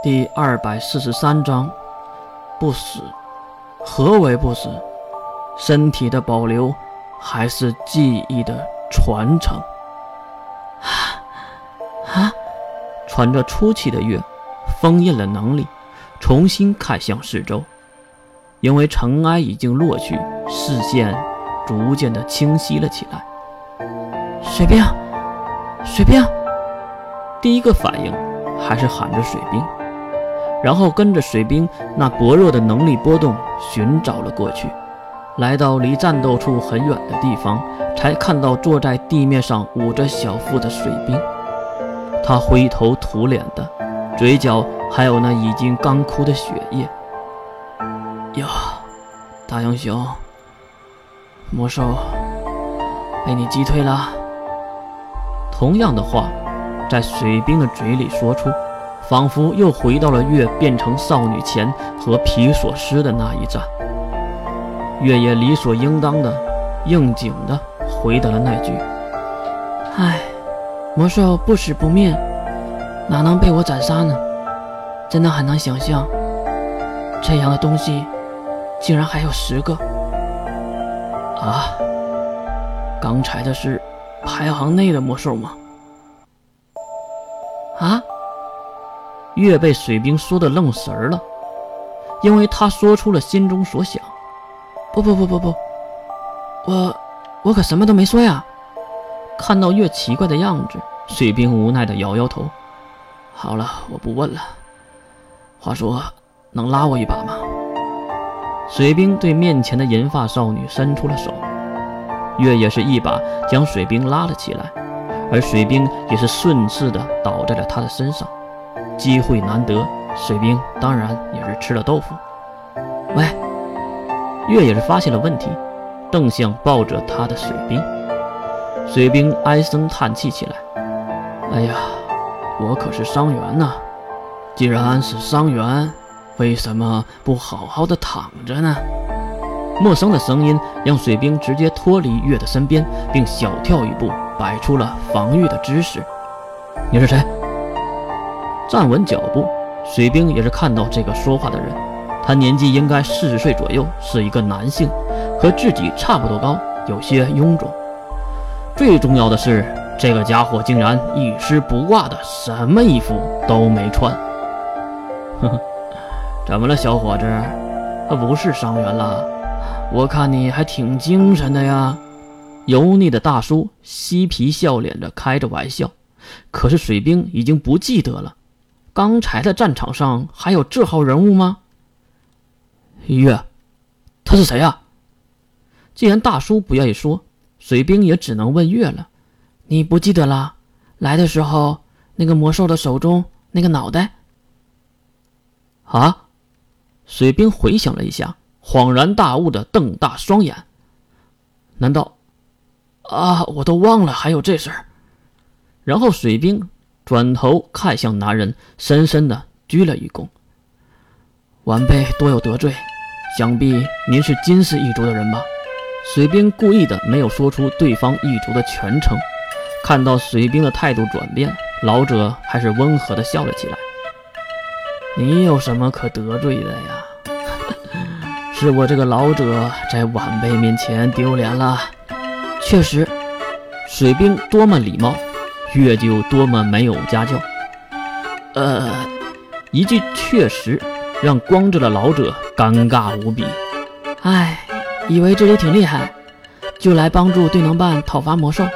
第二百四十三章，不死。何为不死？身体的保留，还是记忆的传承？啊啊！喘着粗气的月，封印了能力，重新看向四周。因为尘埃已经落去，视线逐渐的清晰了起来。水兵，水兵！第一个反应还是喊着水兵。然后跟着水兵那薄弱的能力波动寻找了过去，来到离战斗处很远的地方，才看到坐在地面上捂着小腹的水兵。他灰头土脸的，嘴角还有那已经干枯的血液。哟，大英雄，魔兽被你击退了。同样的话，在水兵的嘴里说出。仿佛又回到了月变成少女前和皮索斯的那一战，月也理所应当的、应景的回答了那句：“唉，魔兽不死不灭，哪能被我斩杀呢？真的很难想象，这样的东西竟然还有十个。啊，刚才的是排行内的魔兽吗？啊？”月被水兵说的愣神儿了，因为他说出了心中所想。不不不不不，我我可什么都没说呀！看到月奇怪的样子，水兵无奈的摇摇头。好了，我不问了。话说，能拉我一把吗？水兵对面前的银发少女伸出了手，月也是一把将水兵拉了起来，而水兵也是顺势的倒在了他的身上。机会难得，水兵当然也是吃了豆腐。喂，月也是发现了问题，瞪向抱着他的水兵。水兵唉声叹气起来：“哎呀，我可是伤员呐！既然是伤员，为什么不好好的躺着呢？”陌生的声音让水兵直接脱离月的身边，并小跳一步，摆出了防御的姿势。你是谁？站稳脚步，水兵也是看到这个说话的人，他年纪应该四十岁左右，是一个男性，和自己差不多高，有些臃肿。最重要的是，这个家伙竟然一丝不挂的，什么衣服都没穿。呵呵，怎么了，小伙子？他不是伤员了？我看你还挺精神的呀。油腻的大叔嬉皮笑脸的开着玩笑，可是水兵已经不记得了。刚才的战场上还有这号人物吗？月，他是谁啊？既然大叔不愿意说，水兵也只能问月了。你不记得了？来的时候那个魔兽的手中那个脑袋？啊！水兵回想了一下，恍然大悟的瞪大双眼。难道……啊，我都忘了还有这事儿。然后水兵。转头看向男人，深深的鞠了一躬。晚辈多有得罪，想必您是金氏一族的人吧？水兵故意的没有说出对方一族的全称。看到水兵的态度转变，老者还是温和的笑了起来。你有什么可得罪的呀？是我这个老者在晚辈面前丢脸了。确实，水兵多么礼貌。月就多么没有家教，呃，一句确实让光着的老者尴尬无比。唉，以为这里挺厉害，就来帮助对能办讨伐魔兽，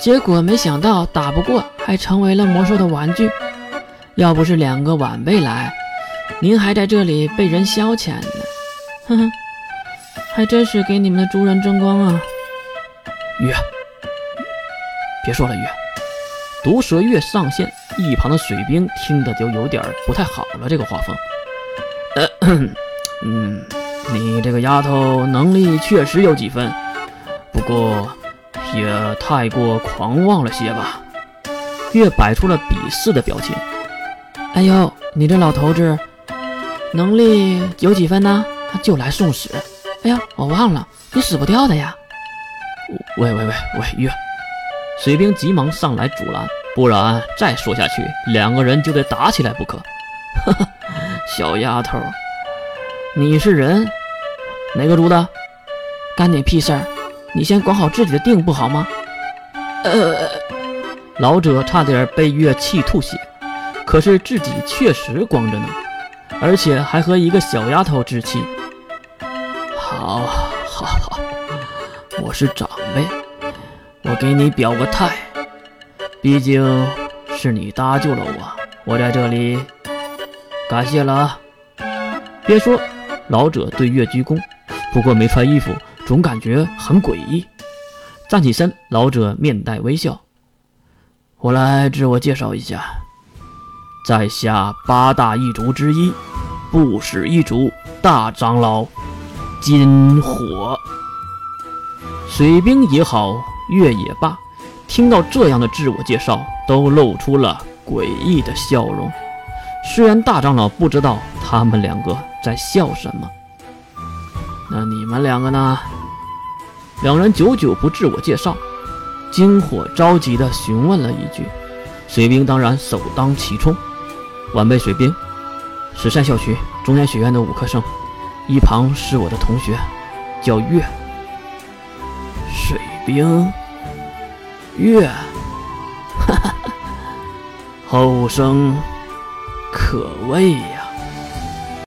结果没想到打不过，还成为了魔兽的玩具。要不是两个晚辈来，您还在这里被人消遣呢。哼哼，还真是给你们的族人争光啊！月。别说了，月，毒蛇月上线，一旁的水兵听的就有点不太好了。这个画风，呃，嗯，你这个丫头能力确实有几分，不过也太过狂妄了些吧？月摆出了鄙视的表情。哎呦，你这老头子，能力有几分呢？就来送死！哎呀，我忘了，你死不掉的呀！喂喂喂喂，月。水兵急忙上来阻拦，不然再说下去，两个人就得打起来不可。哈哈，小丫头，你是人？哪个族的？干你屁事儿！你先管好自己的腚不好吗？呃，老者差点被月气吐血，可是自己确实光着呢，而且还和一个小丫头置气。好，好，好，我是长辈，我给你表个态，毕竟是你搭救了我，我在这里感谢了啊！别说，老者对月鞠躬，不过没穿衣服，总感觉很诡异。站起身，老者面带微笑：“我来自我介绍一下，在下八大异族之一，不死一族大长老。”金火，水兵也好，月也罢，听到这样的自我介绍，都露出了诡异的笑容。虽然大长老不知道他们两个在笑什么。那你们两个呢？两人久久不自我介绍，金火着急地询问了一句。水兵当然首当其冲：“晚辈水兵，石山校区中原学院的五科生。”一旁是我的同学，叫月。冰，月，哈哈，后生可畏呀。